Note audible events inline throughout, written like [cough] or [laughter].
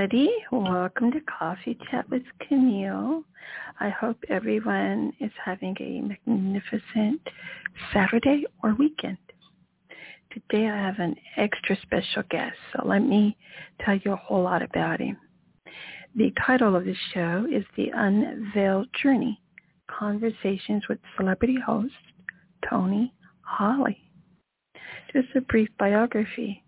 Everybody. Welcome to Coffee Chat with Camille. I hope everyone is having a magnificent Saturday or weekend. Today I have an extra special guest, so let me tell you a whole lot about him. The title of the show is The Unveiled Journey, Conversations with Celebrity Host Tony Holley. Just a brief biography.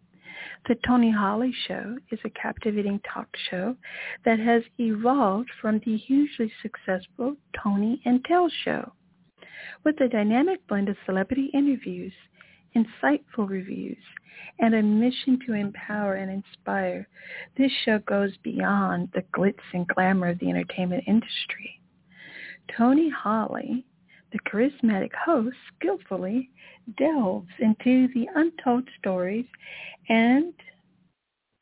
The Tony Holley Show is a captivating talk show that has evolved from the hugely successful Tony and Tel show. With a dynamic blend of celebrity interviews, insightful reviews, and a mission to empower and inspire, this show goes beyond the glitz and glamour of the entertainment industry. Tony Holley, the charismatic host, skillfully delves into the untold stories and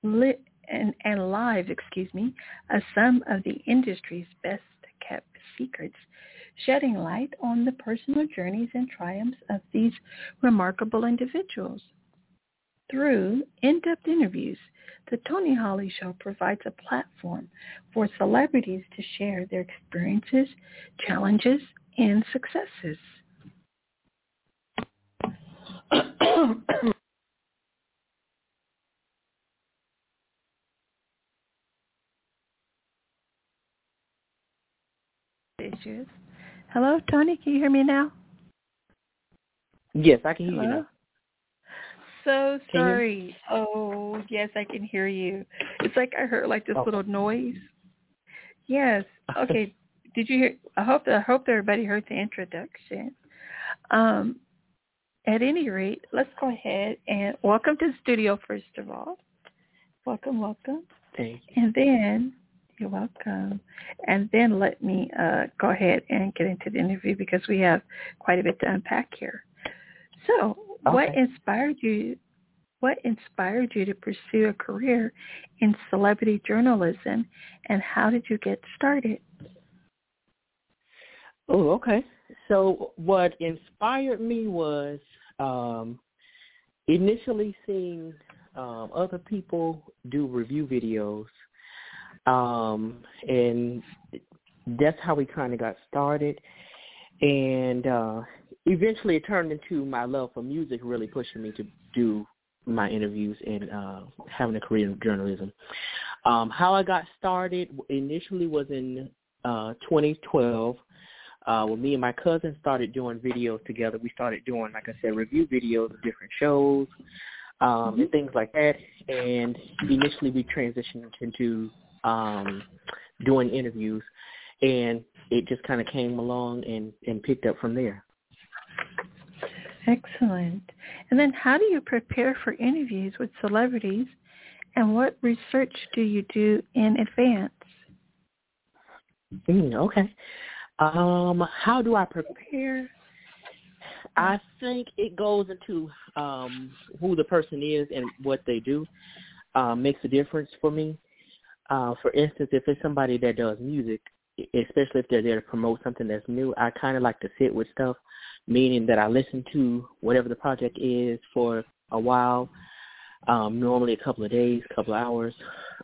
lit and, and excuse me, of some of the industry's best kept secrets, shedding light on the personal journeys and triumphs of these remarkable individuals. Through in-depth interviews, the Tony Holley Show provides a platform for celebrities to share their experiences, challenges, and successes. issues. Hello, Tony. Can you hear me now? Yes, I can hear Hello? you now. So sorry. Oh, yes, I can hear you. It's like I heard like this oh. little noise. Yes. Okay. Did you hear? I hope I hope everybody heard the introduction. Um, at any rate, let's go ahead and welcome to the studio first of all. Welcome, welcome. Thank you. And then you're welcome. And then let me uh, go ahead and get into the interview because we have quite a bit to unpack here. So, okay. what inspired you? What inspired you to pursue a career in celebrity journalism, and how did you get started? Oh, okay. So, what inspired me was um, initially seeing um, other people do review videos um, and that's how we kind of got started. And uh, eventually it turned into my love for music really pushing me to do my interviews and uh, having a career in journalism. Um, how I got started initially was in uh, 2012 uh, when me and my cousin started doing videos together. We started doing, like I said, review videos of different shows um, mm-hmm. and things like that. And initially we transitioned into um, doing interviews, and it just kind of came along and, and picked up from there. Excellent. And then how do you prepare for interviews with celebrities and what research do you do in advance? Mm, okay. Um, how do I prepare? I think it goes into um, who the person is and what they do um, makes a difference for me. Uh, for instance, if it's somebody that does music, especially if they're there to promote something that's new, I kind of like to sit with stuff, meaning that I listen to whatever the project is for a while, um, normally a couple of days, couple of hours,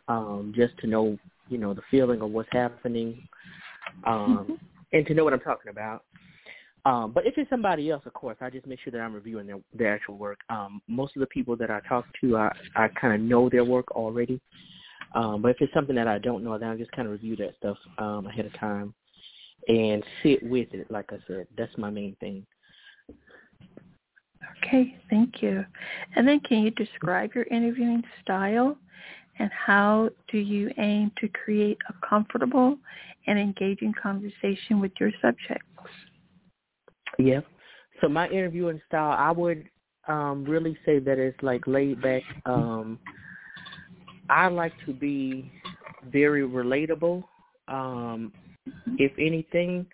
um, just to know, you know, the feeling of what's happening, um, mm-hmm. And to know what I'm talking about. Um, but if it's somebody else, of course, I just make sure that I'm reviewing their, their actual work. Um, most of the people that I talk to, I, I kind of know their work already. Um, but if it's something that I don't know, then I just kind of review that stuff um, ahead of time and sit with it. Like I said, that's my main thing. Okay, thank you. And then can you describe your interviewing style and how do you aim to create a comfortable and engaging conversation with your subjects? Yeah. So my interviewing style, I would um really say that it's like laid back. Um I like to be very relatable, um, if anything.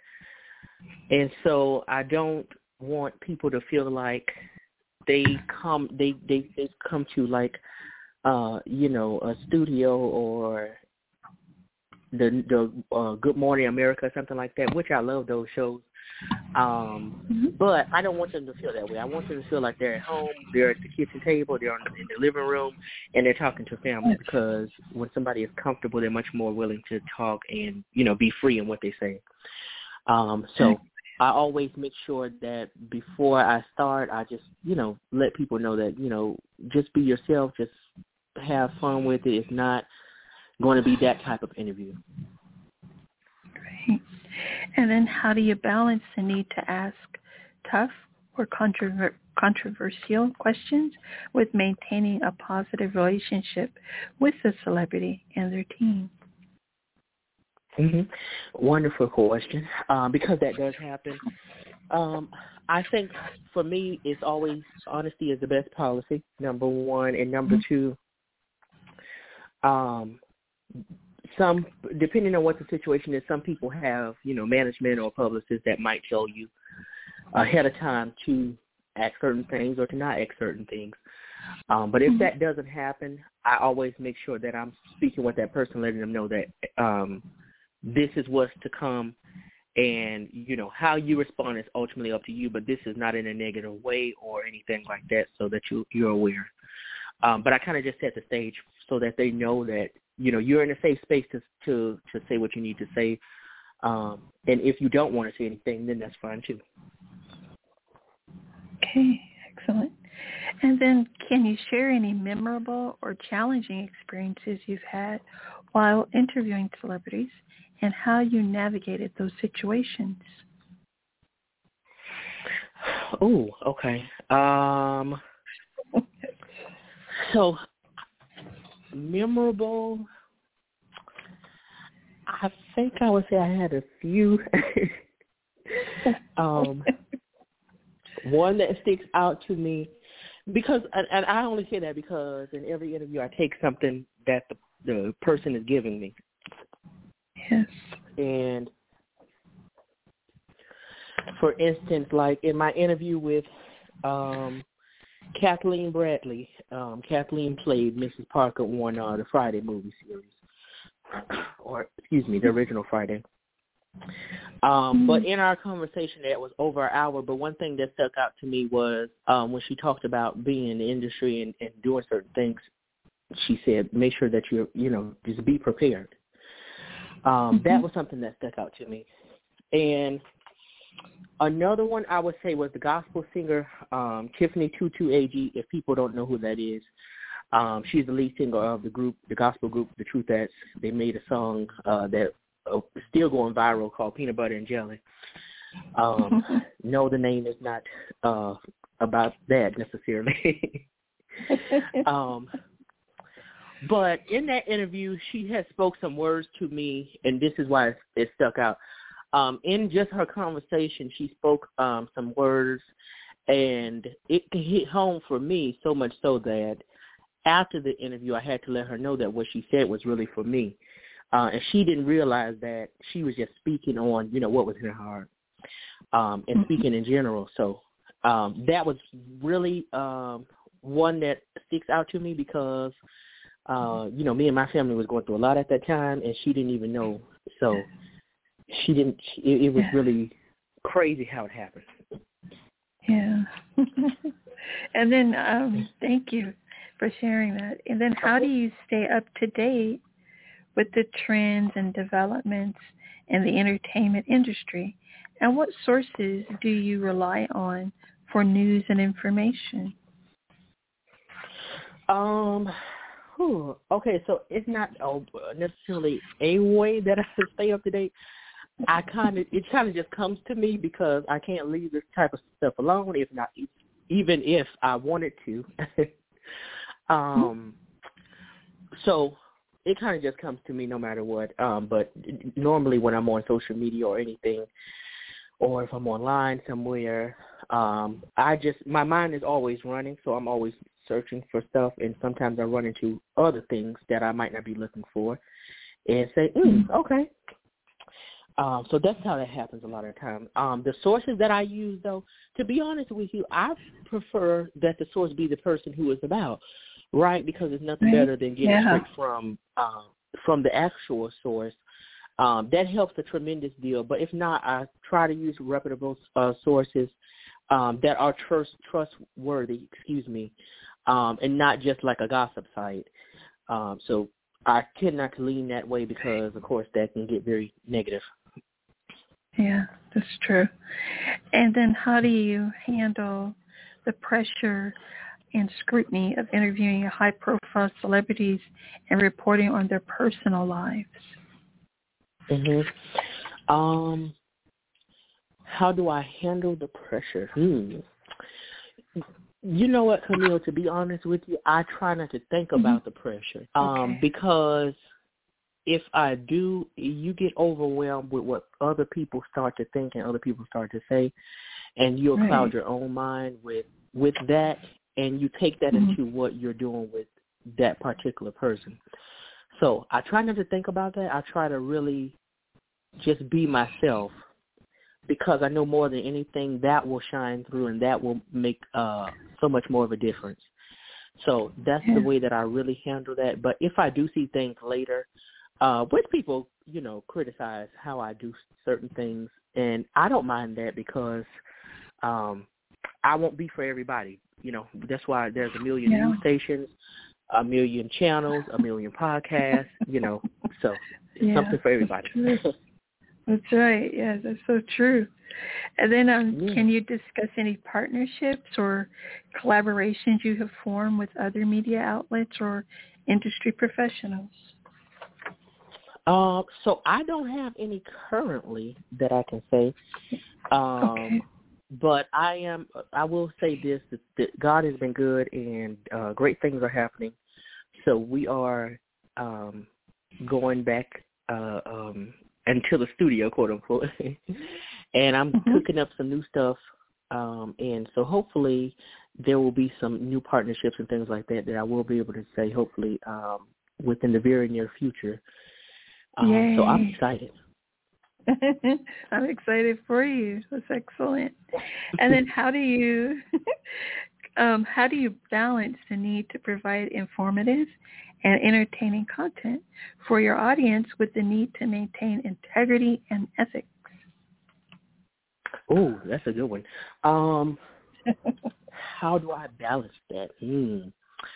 And so I don't want people to feel like they come they they they come to like uh you know a studio or the the uh, Good Morning America something like that which I love those shows. Um mm-hmm. but I don't want them to feel that way. I want them to feel like they're at home they're at the kitchen table they're in the living room and they're talking to family because when somebody is comfortable they're much more willing to talk and you know be free in what they say. Um so I always make sure that before I start, I just, you know, let people know that, you know, just be yourself, just have fun with it. It's not going to be that type of interview. Great. And then how do you balance the need to ask tough or controver- controversial questions with maintaining a positive relationship with the celebrity and their team? Mm-hmm. Wonderful question. Um, because that does happen. Um, I think for me, it's always honesty is the best policy. Number one, and number mm-hmm. two, um, some depending on what the situation is, some people have you know management or publicists that might tell you ahead of time to act certain things or to not act certain things. Um, but if mm-hmm. that doesn't happen, I always make sure that I'm speaking with that person, letting them know that um, this is what's to come and you know how you respond is ultimately up to you but this is not in a negative way or anything like that so that you you're aware um but i kind of just set the stage so that they know that you know you're in a safe space to to to say what you need to say um and if you don't want to say anything then that's fine too okay excellent and then can you share any memorable or challenging experiences you've had while interviewing celebrities and how you navigated those situations. Oh, okay. Um, [laughs] so memorable. I think I would say I had a few. [laughs] um, one that sticks out to me because, and, and I only say that because in every interview I take something that the the person is giving me. Yes. And for instance, like in my interview with um, Kathleen Bradley, um, Kathleen played Mrs. Parker on uh, the Friday movie series, [clears throat] or excuse me, the original Friday. Um, but mm-hmm. in our conversation, that was over an hour. But one thing that stuck out to me was um, when she talked about being in the industry and, and doing certain things. She said, "Make sure that you're, you know, just be prepared." Um, mm-hmm. That was something that stuck out to me. And another one I would say was the gospel singer um, Tiffany Tutu Ag. If people don't know who that is, um, she's the lead singer of the group, the gospel group, The Truthettes. They made a song uh, that uh, still going viral called Peanut Butter and Jelly. Um, [laughs] no, the name is not uh, about that necessarily. [laughs] um, but in that interview, she had spoke some words to me, and this is why it, stuck out. Um, in just her conversation, she spoke um, some words, and it hit home for me so much so that after the interview, I had to let her know that what she said was really for me, uh, and she didn't realize that she was just speaking on, you know, what was in her heart, um, and mm-hmm. speaking in general. So um, that was really um, one that sticks out to me because uh, you know, me and my family was going through a lot at that time, and she didn't even know. So she didn't. It, it was really crazy how it happened. Yeah. [laughs] and then, um, thank you for sharing that. And then, how do you stay up to date with the trends and developments in the entertainment industry? And what sources do you rely on for news and information? Um, Whew. Okay, so it's not necessarily a way that I [laughs] stay up to date. I kind of it kind of just comes to me because I can't leave this type of stuff alone. If not, even if I wanted to. [laughs] um, so it kind of just comes to me no matter what. Um, but normally when I'm on social media or anything, or if I'm online somewhere, um, I just my mind is always running, so I'm always searching for stuff, and sometimes I run into other things that I might not be looking for, and say, mm, okay. Um, so that's how that happens a lot of the time. Um, the sources that I use, though, to be honest with you, I prefer that the source be the person who is about, right? Because it's nothing better than getting yeah. straight from um, from the actual source. Um, that helps a tremendous deal. But if not, I try to use reputable uh, sources um, that are trust trustworthy. Excuse me, um, and not just like a gossip site. Um, so I tend not to lean that way because, of course, that can get very negative. Yeah, that's true. And then how do you handle the pressure and scrutiny of interviewing high-profile celebrities and reporting on their personal lives? Mhm. Um, how do I handle the pressure? Hmm. You know what, Camille? To be honest with you, I try not to think mm-hmm. about the pressure, um, okay. because if I do, you get overwhelmed with what other people start to think and other people start to say, and you'll right. cloud your own mind with with that, and you take that mm-hmm. into what you're doing with that particular person. So I try not to think about that. I try to really just be myself because I know more than anything that will shine through and that will make uh so much more of a difference. So that's yeah. the way that I really handle that. But if I do see things later, uh, which people, you know, criticize how I do certain things, and I don't mind that because um I won't be for everybody. You know, that's why there's a million yeah. news stations, a million channels, a million podcasts. You know, so yeah, something for everybody. That's right. Yeah, that's so true. And then um, yeah. can you discuss any partnerships or collaborations you have formed with other media outlets or industry professionals? Uh, so I don't have any currently that I can say. Um, okay. But I am. I will say this: that, that God has been good, and uh, great things are happening. So we are um, going back uh, um, until the studio, quote unquote. [laughs] and I'm mm-hmm. cooking up some new stuff. Um, and so hopefully there will be some new partnerships and things like that that I will be able to say hopefully um, within the very near future. Um, so I'm excited. [laughs] I'm excited for you. That's excellent. And then how do you [laughs] um, how do you balance the need to provide informative and entertaining content for your audience with the need to maintain integrity and ethics? Oh, that's a good one. Um, [laughs] how do I balance that? Hmm.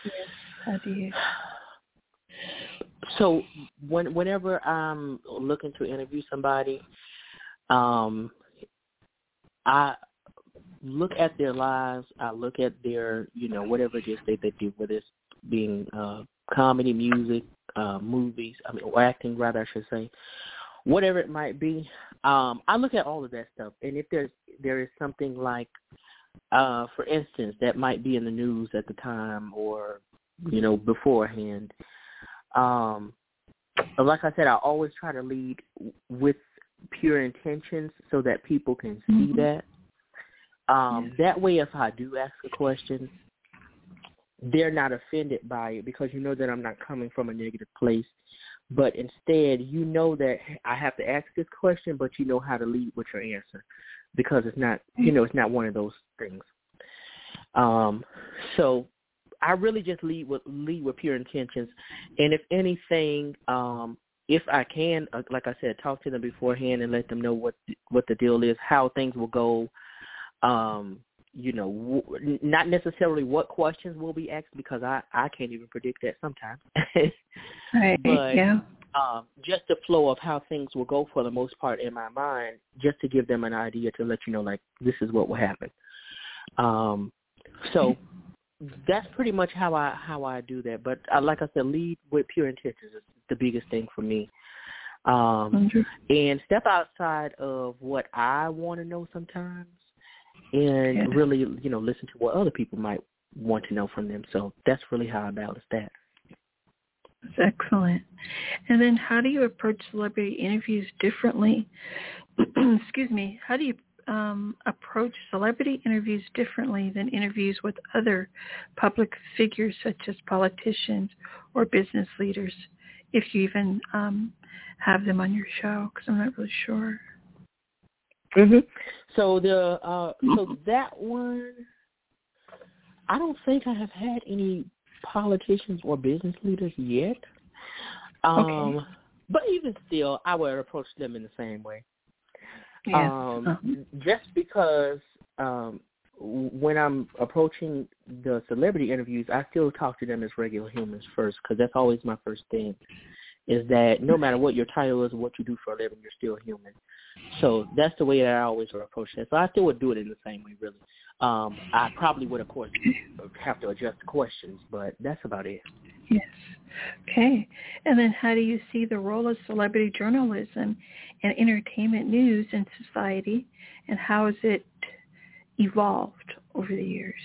Yes, how do you? So when whenever I'm looking to interview somebody, um, I look at their lives. I look at their, you know, whatever it is they, they do, whether it's being uh, comedy, music, uh, movies, I mean, or acting rather, I should say, whatever it might be. Um, I look at all of that stuff, and if there's there is something like, uh, for instance, that might be in the news at the time or you know beforehand. Um, like I said, I always try to lead with pure intentions so that people can see mm-hmm. that. Um, that way, if I do ask a question, they're not offended by it because you know that I'm not coming from a negative place. But instead, you know that I have to ask this question, but you know how to lead with your answer because it's not, you know, it's not one of those things. Um, so I really just lead with lead with pure intentions, and if anything, um, if I can, uh, like I said, talk to them beforehand and let them know what what the deal is, how things will go, um, you know, w- not necessarily what questions will be asked because I I can't even predict that sometimes. [laughs] right. But yeah. um, just the flow of how things will go for the most part in my mind, just to give them an idea to let you know, like this is what will happen. Um, so that's pretty much how I how I do that. But I, uh, like I said, lead with pure intentions is the biggest thing for me. Um, and step outside of what I want to know sometimes and really, you know, listen to what other people might want to know from them. So that's really how I balance that. That's excellent. And then how do you approach celebrity interviews differently? [clears throat] Excuse me. How do you um, approach celebrity interviews differently than interviews with other public figures such as politicians or business leaders, if you even um, have them on your show? Because I'm not really sure. Mhm. So the uh, so that one, I don't think I have had any politicians or business leaders yet. Um, okay. But even still, I would approach them in the same way. Um, uh-huh. Just because um, when I'm approaching the celebrity interviews, I still talk to them as regular humans first because that's always my first thing. Is that no matter what your title is or what you do for a living, you're still human. So that's the way that I always approach that. So I still would do it in the same way, really. Um, I probably would, of course, have to adjust the questions, but that's about it. Yes. Okay. And then how do you see the role of celebrity journalism and entertainment news in society and how has it evolved over the years?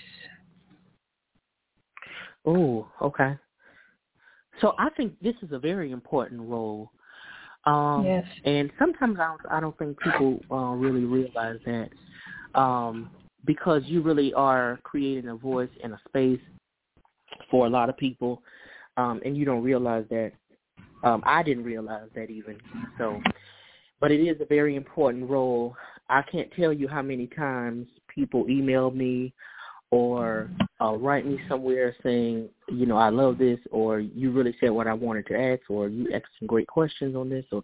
Oh, okay. So I think this is a very important role. Um, yes. And sometimes I don't, I don't think people uh, really realize that um, because you really are creating a voice and a space for a lot of people, um, and you don't realize that. Um, I didn't realize that even. So, but it is a very important role. I can't tell you how many times people email me or uh, write me somewhere saying, you know, I love this, or you really said what I wanted to ask, or you asked some great questions on this, or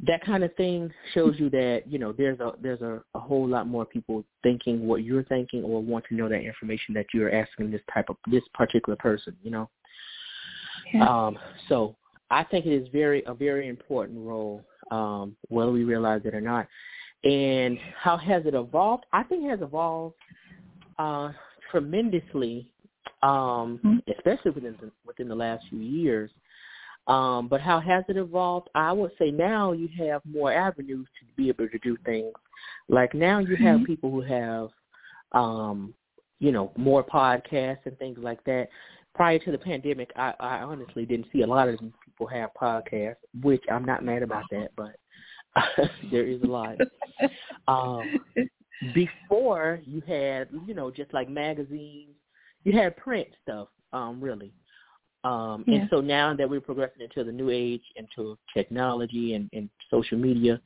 that kind of thing shows you that you know there's a there's a, a whole lot more people thinking what you're thinking or want to know that information that you're asking this type of this particular person, you know. Um, so I think it is very a very important role, um, whether we realize it or not. And how has it evolved? I think it has evolved uh, tremendously, um, mm-hmm. especially within the, within the last few years. Um, but how has it evolved? I would say now you have more avenues to be able to do things. Like now you have mm-hmm. people who have, um, you know, more podcasts and things like that. Prior to the pandemic, I, I honestly didn't see a lot of these people have podcasts, which I'm not mad about that, but [laughs] there is a lot. [laughs] um, before you had, you know, just like magazines, you had print stuff, um, really. Um, yeah. And so now that we're progressing into the new age, into technology and, and social media,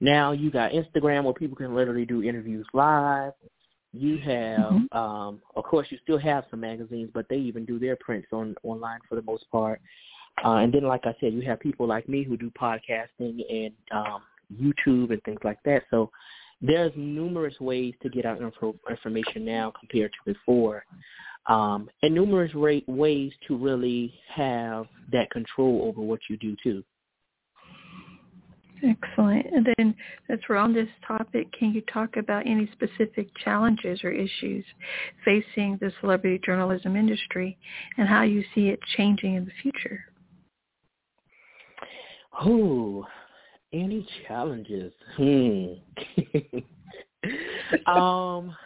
now you got Instagram where people can literally do interviews live. You have, mm-hmm. um, of course, you still have some magazines, but they even do their prints on online for the most part. Uh, and then, like I said, you have people like me who do podcasting and um, YouTube and things like that. So there's numerous ways to get out info, information now compared to before, um, and numerous ra- ways to really have that control over what you do too. Excellent. And then that's we're on this topic. Can you talk about any specific challenges or issues facing the celebrity journalism industry and how you see it changing in the future? Oh, any challenges? Hmm. [laughs] um,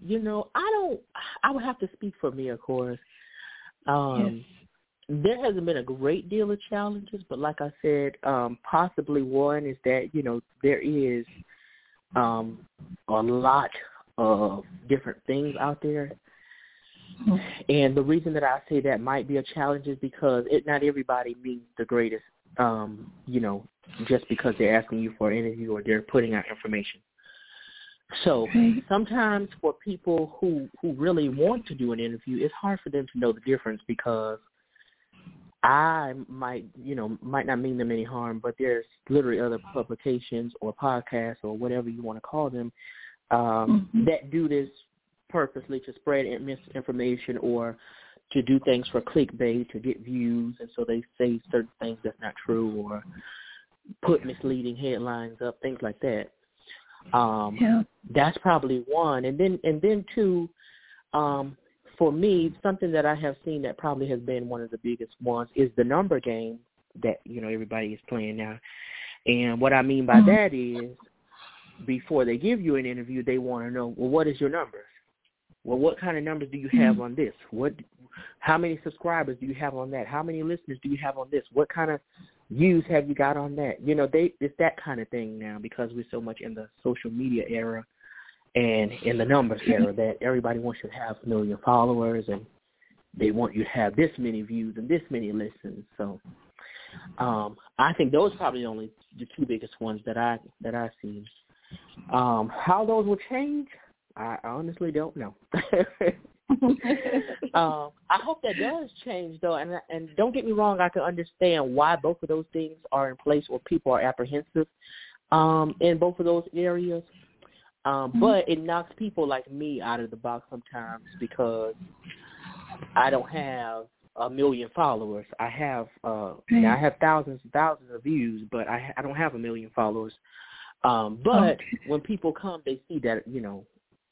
you know, I don't. I would have to speak for me, of course. Um, yes. There hasn't been a great deal of challenges, but like I said, um, possibly one is that you know there is um, a lot of different things out there. And the reason that I say that might be a challenge is because it not everybody means the greatest um, you know, just because they're asking you for an interview or they're putting out information. So sometimes for people who who really want to do an interview, it's hard for them to know the difference because I might, you know, might not mean them any harm, but there's literally other publications or podcasts or whatever you want to call them um, mm-hmm. that do this purposely to spread misinformation or to do things for clickbait to get views, and so they say certain things that's not true or put misleading headlines up, things like that. Um, yeah. That's probably one, and then and then two, um, for me, something that I have seen that probably has been one of the biggest ones is the number game that you know everybody is playing now. And what I mean by mm-hmm. that is, before they give you an interview, they want to know, well, what is your number? Well, what kind of numbers do you have mm-hmm. on this? What how many subscribers do you have on that? How many listeners do you have on this? What kind of views have you got on that? You know, they it's that kind of thing now because we're so much in the social media era and in the numbers era that everybody wants you to have a million followers and they want you to have this many views and this many listens. So um I think those are probably only the two biggest ones that I that I've seen. Um, how those will change, I honestly don't know. [laughs] um, I hope that does change though, and and don't get me wrong, I can understand why both of those things are in place, or people are apprehensive um, in both of those areas. Um, mm-hmm. But it knocks people like me out of the box sometimes because I don't have a million followers. I have uh right. I have thousands and thousands of views, but I I don't have a million followers. Um but okay. when people come they see that, you know,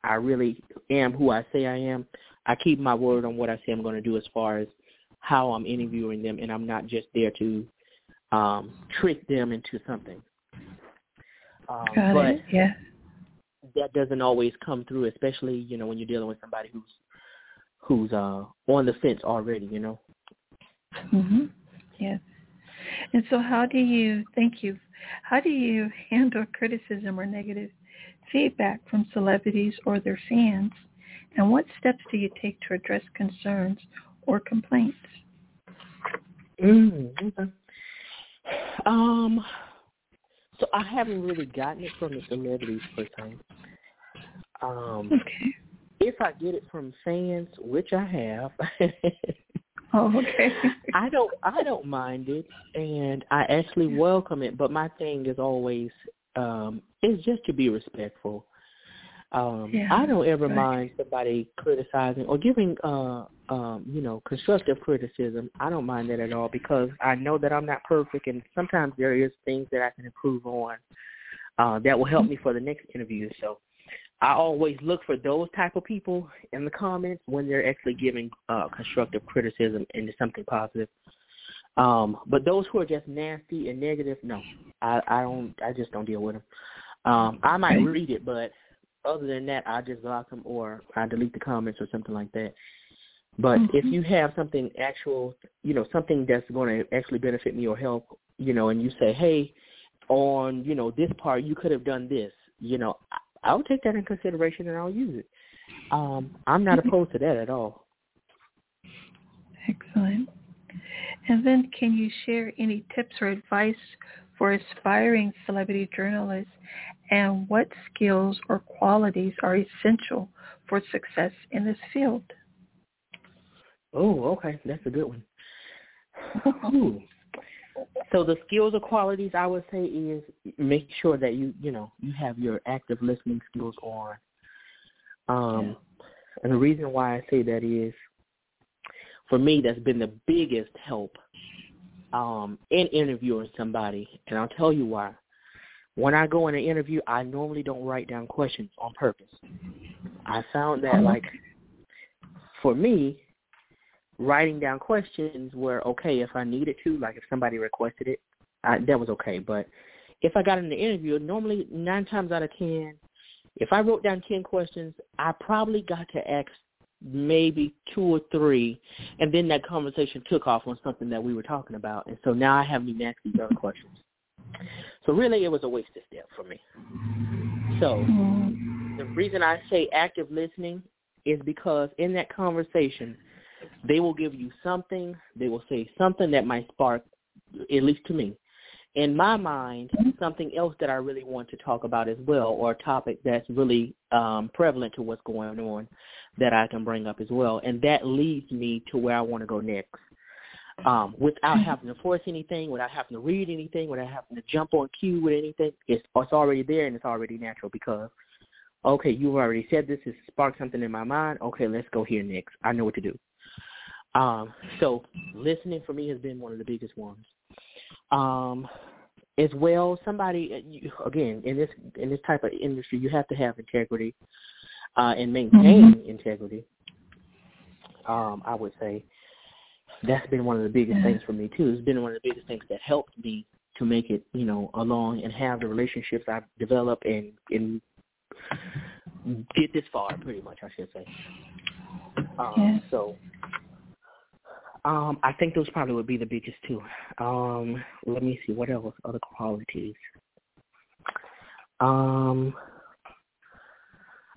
I really am who I say I am. I keep my word on what I say I'm going to do as far as how I'm interviewing them and I'm not just there to um trick them into something. Um, Got but it. Yeah. That doesn't always come through, especially, you know, when you're dealing with somebody who's who's uh on the fence already, you know. Mhm. Yes. And so how do you thank you. How do you handle criticism or negative feedback from celebrities or their fans? And what steps do you take to address concerns or complaints? Mm, okay. Um so I haven't really gotten it from the celebrities per se. Um okay if I get it from fans, which I have, [laughs] oh, okay. [laughs] I don't I don't mind it, and I actually welcome it. But my thing is always um is just to be respectful. Um yeah, I don't ever right. mind somebody criticizing or giving uh um you know constructive criticism. I don't mind that at all because I know that I'm not perfect, and sometimes there is things that I can improve on uh that will help me for the next interview. So I always look for those type of people in the comments when they're actually giving uh, constructive criticism into something positive. Um, but those who are just nasty and negative, no, I, I don't. I just don't deal with them. Um, I might read it, but other than that, I just block them or I delete the comments or something like that. But mm-hmm. if you have something actual, you know, something that's going to actually benefit me or help, you know, and you say, hey, on, you know, this part you could have done this, you know, I'll take that in consideration and I'll use it. Um, I'm not opposed to that at all. Excellent. And then can you share any tips or advice for aspiring celebrity journalists and what skills or qualities are essential for success in this field? Oh, okay. That's a good one. [laughs] Ooh. So the skills or qualities I would say is make sure that you you know you have your active listening skills on. Um, yeah. And the reason why I say that is, for me, that's been the biggest help um, in interviewing somebody, and I'll tell you why. When I go in an interview, I normally don't write down questions on purpose. I found that, oh. like, for me, writing down questions were okay if I needed to, like if somebody requested it, I, that was okay. But if I got in the interview, normally nine times out of ten, if I wrote down ten questions, I probably got to ask maybe two or three, and then that conversation took off on something that we were talking about, and so now I haven't even asked these other questions. So really, it was a wasted step for me. So the reason I say active listening is because in that conversation, they will give you something. They will say something that might spark, at least to me, in my mind, something else that I really want to talk about as well, or a topic that's really um, prevalent to what's going on that I can bring up as well, and that leads me to where I want to go next. Um, without having to force anything, without having to read anything, without having to jump on cue with anything, it's, it's already there and it's already natural because, okay, you've already said this, has sparked something in my mind. Okay, let's go here next. I know what to do. Um, so listening for me has been one of the biggest ones. Um, as well, somebody uh, again in this in this type of industry, you have to have integrity uh, and maintain mm-hmm. integrity. Um, I would say that's been one of the biggest things for me too. It's been one of the biggest things that helped me to make it, you know, along and have the relationships I've developed and and get this far. Pretty much, I should say. Um, yeah. So Um, I think those probably would be the biggest two. Um, let me see what else other qualities. Um,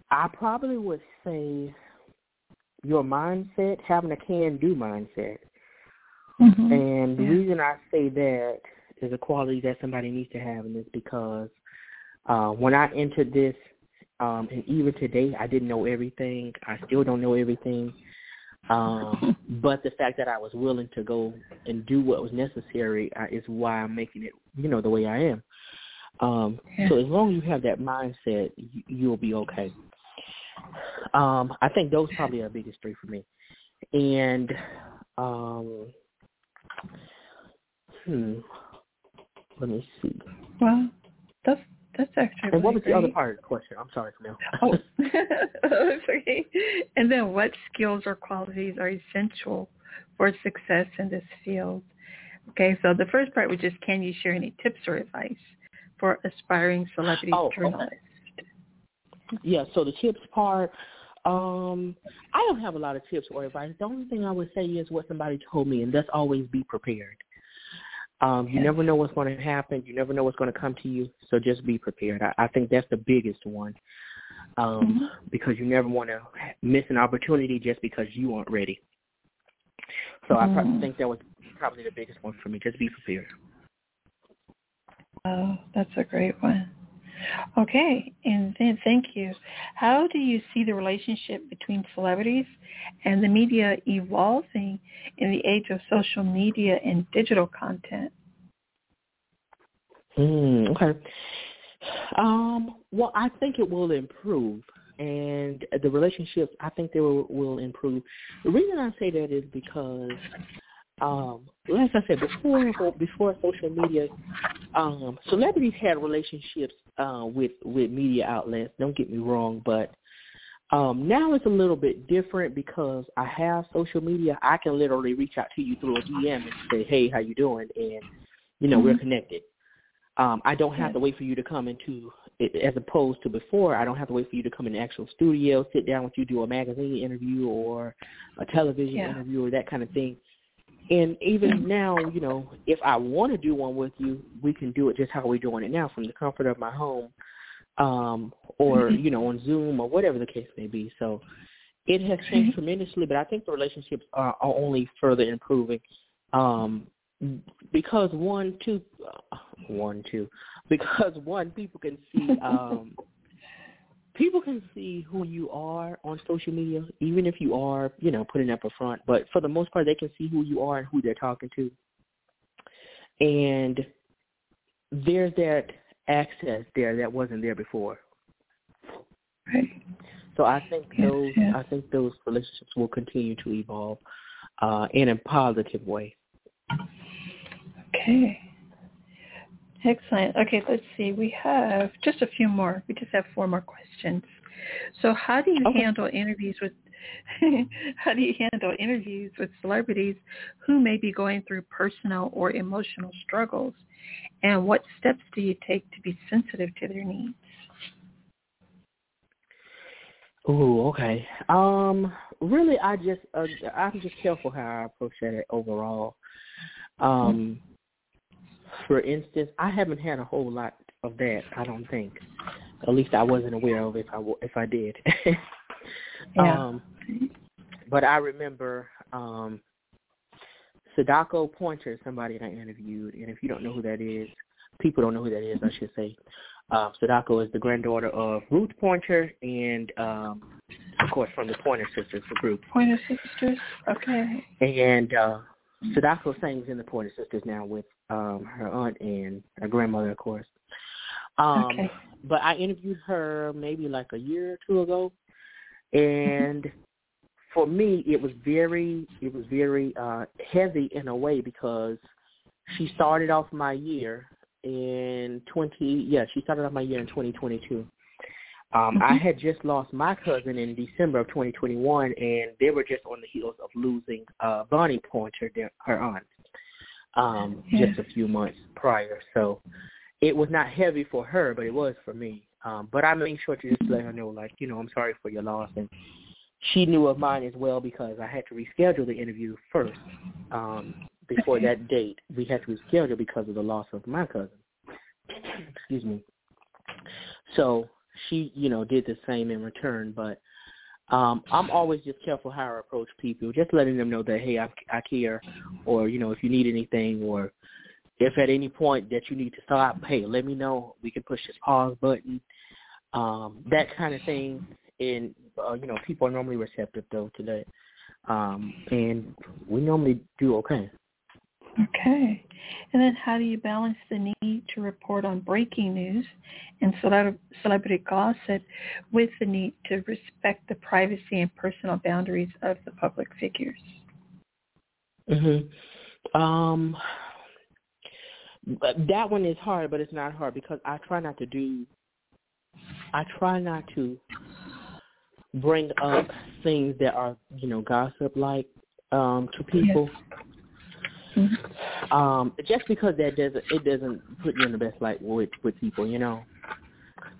I probably would say your mindset, having a can-do mindset. Mm-hmm. And the yeah. reason I say that is a quality that somebody needs to have, and is because uh, when I entered this, um, and even today, I didn't know everything. I still don't know everything. Um, [laughs] but the fact that I was willing to go and do what was necessary uh, is why I'm making it, you know, the way I am. Um, yeah. So as long as you have that mindset, you, you'll be okay. Um, I think those probably are the biggest three for me. And um, hmm, let me see. Well, that's that's actually. And what was great. the other part of the question? I'm sorry, Camille. oh, that's [laughs] [laughs] okay. And then, what skills or qualities are essential for success in this field? Okay, so the first part was just, can you share any tips or advice for aspiring celebrity oh, journalists? Okay. Yeah, so the tips part, um, I don't have a lot of tips or advice. The only thing I would say is what somebody told me, and that's always be prepared. Um, you yes. never know what's going to happen. You never know what's going to come to you. So just be prepared. I, I think that's the biggest one um, mm-hmm. because you never want to miss an opportunity just because you aren't ready. So mm-hmm. I probably think that was probably the biggest one for me. Just be prepared. Oh, that's a great one. Okay, and then thank you. How do you see the relationship between celebrities and the media evolving in the age of social media and digital content? Mm, okay. Um, well, I think it will improve, and the relationships, I think they will, will improve. The reason I say that is because um, like I said before, before social media, um, celebrities had relationships uh, with with media outlets. Don't get me wrong, but um, now it's a little bit different because I have social media. I can literally reach out to you through a DM and say, "Hey, how you doing?" and you know mm-hmm. we're connected. Um, I don't have to wait for you to come into, as opposed to before, I don't have to wait for you to come in the actual studio, sit down with you, do a magazine interview or a television yeah. interview or that kind of thing. And even now, you know, if I want to do one with you, we can do it just how we're doing it now from the comfort of my home um, or, you know, on Zoom or whatever the case may be. So it has changed tremendously, but I think the relationships are, are only further improving um, because one, two, uh, one, two, because [laughs] one, people can see um, people can see who you are on social media, even if you are, you know, putting up a front. But for the most part, they can see who you are and who they're talking to. And there's that access there that wasn't there before. Right. So I think those. I think those relationships will continue to evolve uh, in a positive way. Okay. Excellent. Okay, let's see. We have just a few more. We just have four more questions. So how do you okay. handle interviews with [laughs] how do you handle interviews with celebrities who may be going through personal or emotional struggles? And what steps do you take to be sensitive to their needs? Oh, okay. Um, really, I just uh, I'm just careful how I approach that overall. Um, for instance, I haven't had a whole lot of that. I don't think. At least I wasn't aware of if I if I did. [laughs] yeah. Um, but I remember um, Sadako Pointer, somebody that I interviewed, and if you don't know who that is, people don't know who that is. I should say. Uh, Sadako is the granddaughter of Ruth Pointer, and um, of course from the Pointer Sisters, the group. Pointer Sisters. Okay. And uh, Sadako sings in the Pointer Sisters now with um, her aunt and her grandmother, of course. Um, okay. But I interviewed her maybe like a year or two ago, and for me, it was very, it was very uh, heavy in a way because she started off my year in 20, yeah, she started off my year in 2022. Um, mm-hmm. I had just lost my cousin in December of 2021, and they were just on the heels of losing uh, Bonnie Pointer, their, her aunt, um, yeah. just a few months prior. So it was not heavy for her, but it was for me. Um, but I made sure to just let her know, like, you know, I'm sorry for your loss, and she knew of mine as well because I had to reschedule the interview first. Um, before okay. that date, we had to reschedule because of the loss of my cousin. Excuse me. So she, you know, did the same in return. But um, I'm always just careful how I approach people, just letting them know that hey, I, I care, or you know, if you need anything, or if at any point that you need to stop, hey, let me know. We can push this pause button, um, that kind of thing. And uh, you know, people are normally receptive though to that, um, and we normally do okay. Okay. And then how do you balance the need to report on breaking news and celebrity gossip with the need to respect the privacy and personal boundaries of the public figures? Mhm. Um that one is hard, but it's not hard because I try not to do I try not to bring up things that are, you know, gossip like um to people. Yes. Mm-hmm. Um, just because that doesn't it doesn't put you in the best light with with people, you know.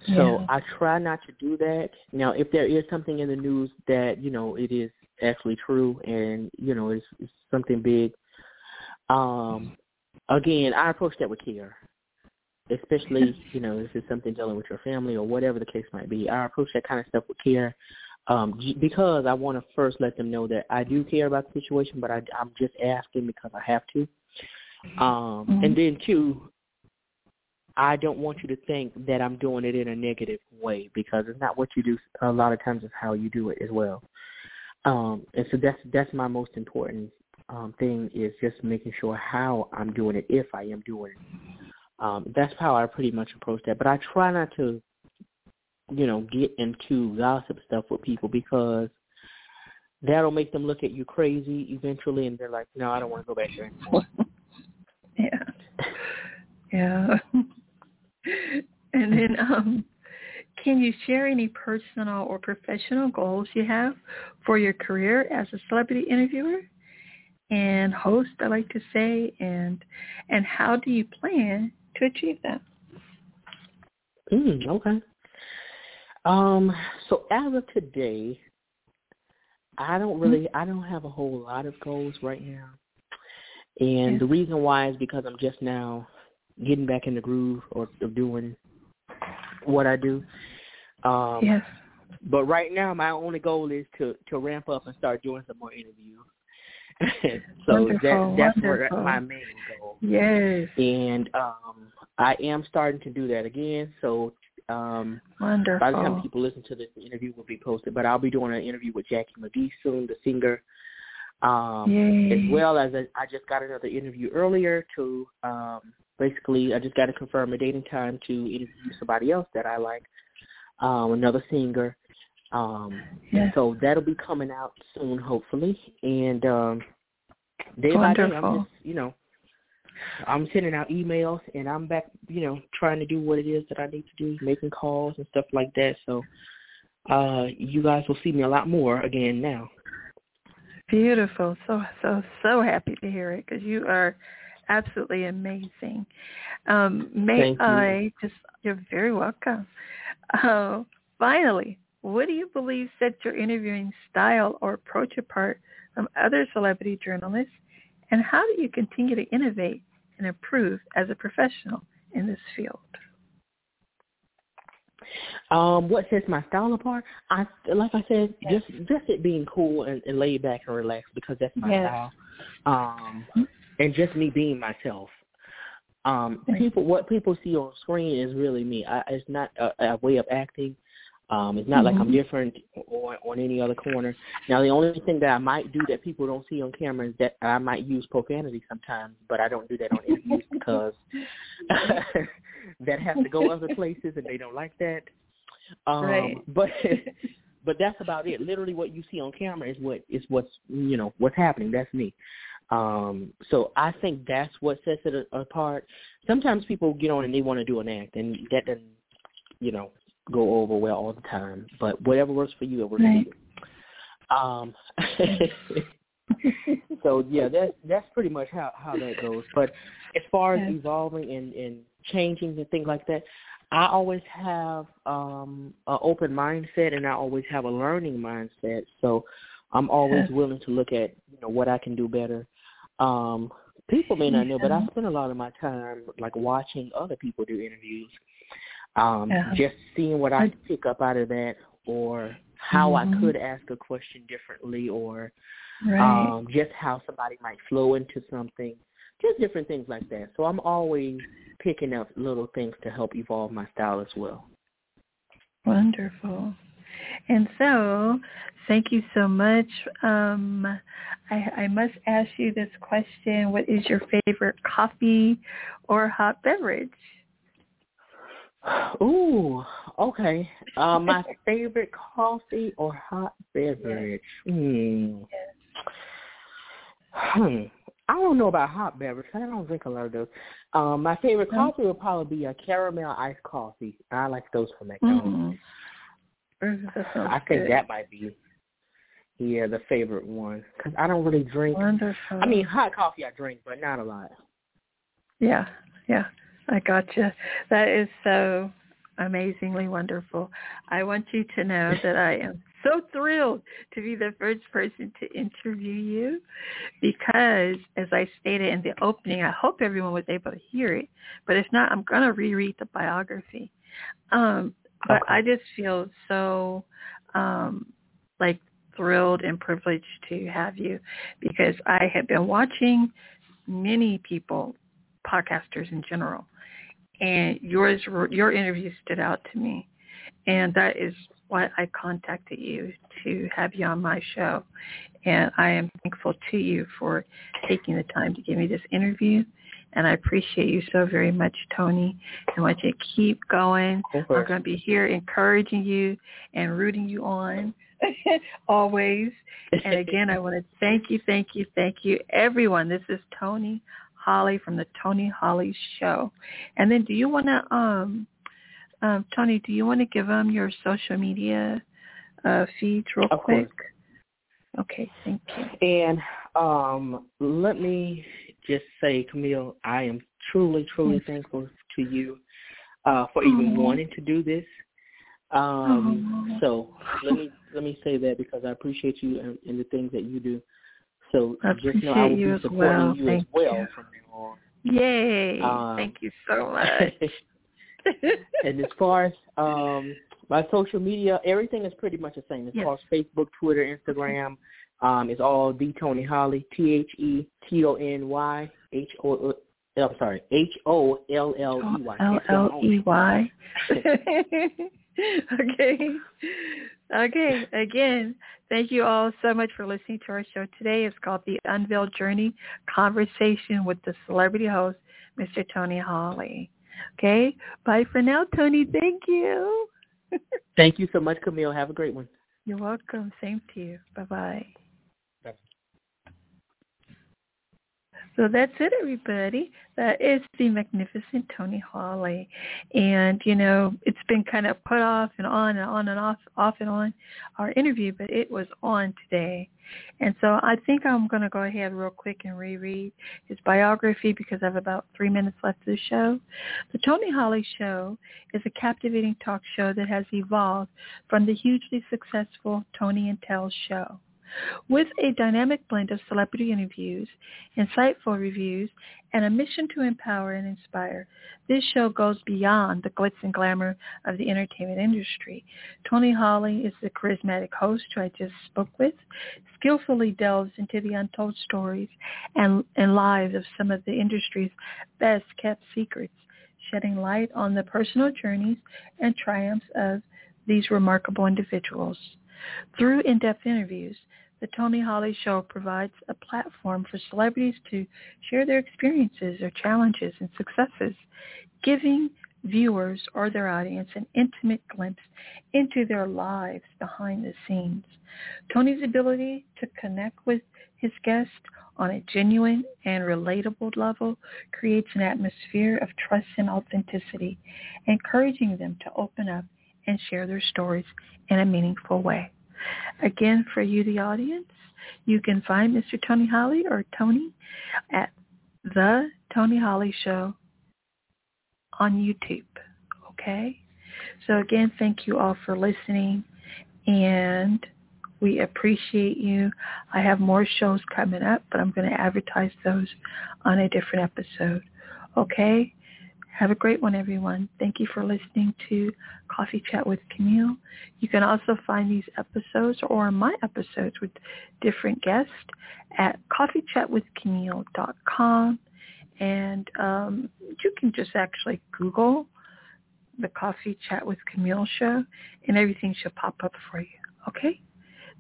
So yeah. I try not to do that. Now, if there is something in the news that you know it is actually true and you know it's, it's something big, um, again, I approach that with care. Especially, you know, if it's something dealing with your family or whatever the case might be, I approach that kind of stuff with care um, because I want to first let them know that I do care about the situation, but I, I'm just asking because I have to. Um, mm-hmm. And then two, I don't want you to think that I'm doing it in a negative way because it's not what you do. A lot of times, it's how you do it as well. Um, and so that's that's my most important um, thing is just making sure how I'm doing it if I am doing it. Um, that's how I pretty much approach that. But I try not to you know, get into gossip stuff with people because that'll make them look at you crazy eventually and they're like, No, I don't want to go back there anymore. [laughs] yeah. Yeah. and then um can you share any personal or professional goals you have for your career as a celebrity interviewer and host, I like to say, and and how do you plan to achieve that? Mm, okay. Um, so as of today, I don't mm-hmm. really, I don't have a whole lot of goals right now. And yeah. the reason why is because I'm just now getting back in the groove or of doing what I do. Um, yes. But right now, my only goal is to to ramp up and start doing some more interviews. [laughs] so wonderful, that that's wonderful. where my main goal. Yes. And um I am starting to do that again. So um, Wonderful. By the time people listen to this, the interview will be posted. But I'll be doing an interview with Jackie McGee soon, the singer. Um, as well as a, I just got another interview earlier to um, basically I just got to confirm a date and time to interview somebody else that I like, um, another singer. Um, yes. So that'll be coming out soon, hopefully. And um, day Wonderful. by day, I'm just you know I'm sending out emails and I'm back, you know, trying to do what it is that I need to do, making calls and stuff like that. So uh you guys will see me a lot more again now. Beautiful. So so so happy to hear it because you are absolutely amazing. Um, may Thank I you. just you're very welcome. Uh, finally, what do you believe sets your interviewing style or approach apart from other celebrity journalists? And how do you continue to innovate and improve as a professional in this field? Um, what sets my style apart? I like I said, yes. just just it being cool and, and laid back and relaxed because that's my yes. style. Um, and just me being myself. Um, people, what people see on screen is really me. I, it's not a, a way of acting. Um, it's not mm-hmm. like I'm mm-hmm. different on, on any other corner. Now, the only thing that I might do that people don't see on camera is that I might use profanity sometimes, but I don't do that on interviews [laughs] because [laughs] that has to go other places and they don't like that. Um, right. But [laughs] but that's about it. Literally, what you see on camera is what is what's you know what's happening. That's me. Um, so I think that's what sets it apart. Sometimes people get on and they want to do an act, and that doesn't, you know, go over well all the time. But whatever works for you, it works right. for you. Um, [laughs] so yeah, that's that's pretty much how how that goes. But as far as evolving and and changing and things like that, I always have um an open mindset and I always have a learning mindset. So I'm always yes. willing to look at, you know, what I can do better. Um people may not know, but I spend a lot of my time like watching other people do interviews. Um yeah. just seeing what I pick up out of that or how mm-hmm. I could ask a question differently or right. um just how somebody might flow into something. Just different things like that. So I'm always picking up little things to help evolve my style as well. Wonderful. And so, thank you so much. Um, I, I must ask you this question. What is your favorite coffee or hot beverage? Ooh, okay. Uh, my [laughs] favorite coffee or hot beverage? Hmm. Hmm. I don't know about hot beverage. I don't drink a lot of those. Um, my favorite coffee would probably be a caramel iced coffee. I like those from McDonald's. Mm-hmm. I think good. that might be yeah the favorite one because I don't really drink. Wonderful. I mean, hot coffee I drink, but not a lot. Yeah, yeah, [laughs] I gotcha. That is so amazingly wonderful. I want you to know [laughs] that I am so thrilled to be the first person to interview you because, as I stated in the opening, I hope everyone was able to hear it. But if not, I'm going to reread the biography. Um, but okay. I just feel so um, like thrilled and privileged to have you because I have been watching many people, podcasters in general, and yours, your interview stood out to me, and that is why I contacted you to have you on my show. And I am thankful to you for taking the time to give me this interview. And I appreciate you so very much, Tony. I want you to keep going. I'm going to be here encouraging you and rooting you on [laughs] always. And again, I want to thank you, thank you, thank you, everyone. This is Tony Holley from the Tony Holley Show. And then do you want to um, um, Tony, do you want to give them your social media uh, feeds real of quick? Course. Okay, thank you. And um, let me just say, Camille, I am truly, truly yes. thankful to you uh, for even wanting to do this. Um, so let me let me say that because I appreciate you and, and the things that you do. So I just know I will be supporting well. you Thank as well you. from now on. Yay! Um, Thank you so much. [laughs] and as far as um, my social media, everything is pretty much the same. As yes. far as Facebook, Twitter, Instagram, um, it's all the Tony Holley, T H E T O N Y H O. I'm sorry, H O L L E Y. L L E Y. [laughs] [laughs] [laughs] Okay. Okay. Again, thank you all so much for listening to our show today. It's called The Unveiled Journey Conversation with the celebrity host, Mr. Tony Holley. Okay. Bye for now, Tony. Thank you. Thank you so much, Camille. Have a great one. You're welcome. Same to you. Bye-bye. So that's it, everybody. That is the magnificent Tony Holley. And, you know, it's been kind of put off and on and on and off, off and on, our interview, but it was on today. And so I think I'm going to go ahead real quick and reread his biography because I have about three minutes left of the show. The Tony Holley Show is a captivating talk show that has evolved from the hugely successful Tony and Tel show. With a dynamic blend of celebrity interviews, insightful reviews, and a mission to empower and inspire, this show goes beyond the glitz and glamour of the entertainment industry. Tony Holley is the charismatic host who I just spoke with, skillfully delves into the untold stories and, and lives of some of the industry's best kept secrets, shedding light on the personal journeys and triumphs of these remarkable individuals. Through in-depth interviews, the Tony Holley Show provides a platform for celebrities to share their experiences, their challenges, and successes, giving viewers or their audience an intimate glimpse into their lives behind the scenes. Tony's ability to connect with his guests on a genuine and relatable level creates an atmosphere of trust and authenticity, encouraging them to open up and share their stories in a meaningful way. Again, for you, the audience, you can find Mr. Tony Holley or Tony at The Tony Holley Show on YouTube. Okay? So again, thank you all for listening and we appreciate you. I have more shows coming up, but I'm going to advertise those on a different episode. Okay? Have a great one, everyone. Thank you for listening to Coffee Chat with Camille. You can also find these episodes or my episodes with different guests at coffeechatwithcamille.com. And um, you can just actually Google the Coffee Chat with Camille show, and everything should pop up for you. Okay?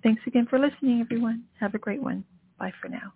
Thanks again for listening, everyone. Have a great one. Bye for now.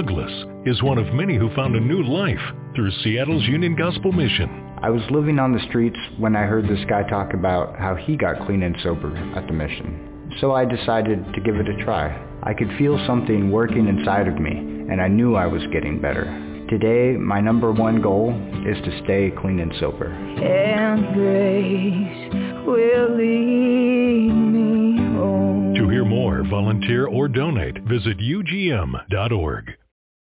Douglas is one of many who found a new life through Seattle's Union Gospel Mission. I was living on the streets when I heard this guy talk about how he got clean and sober at the mission. So I decided to give it a try. I could feel something working inside of me, and I knew I was getting better. Today, my number one goal is to stay clean and sober. And grace will lead me home. To hear more, volunteer, or donate, visit ugm.org.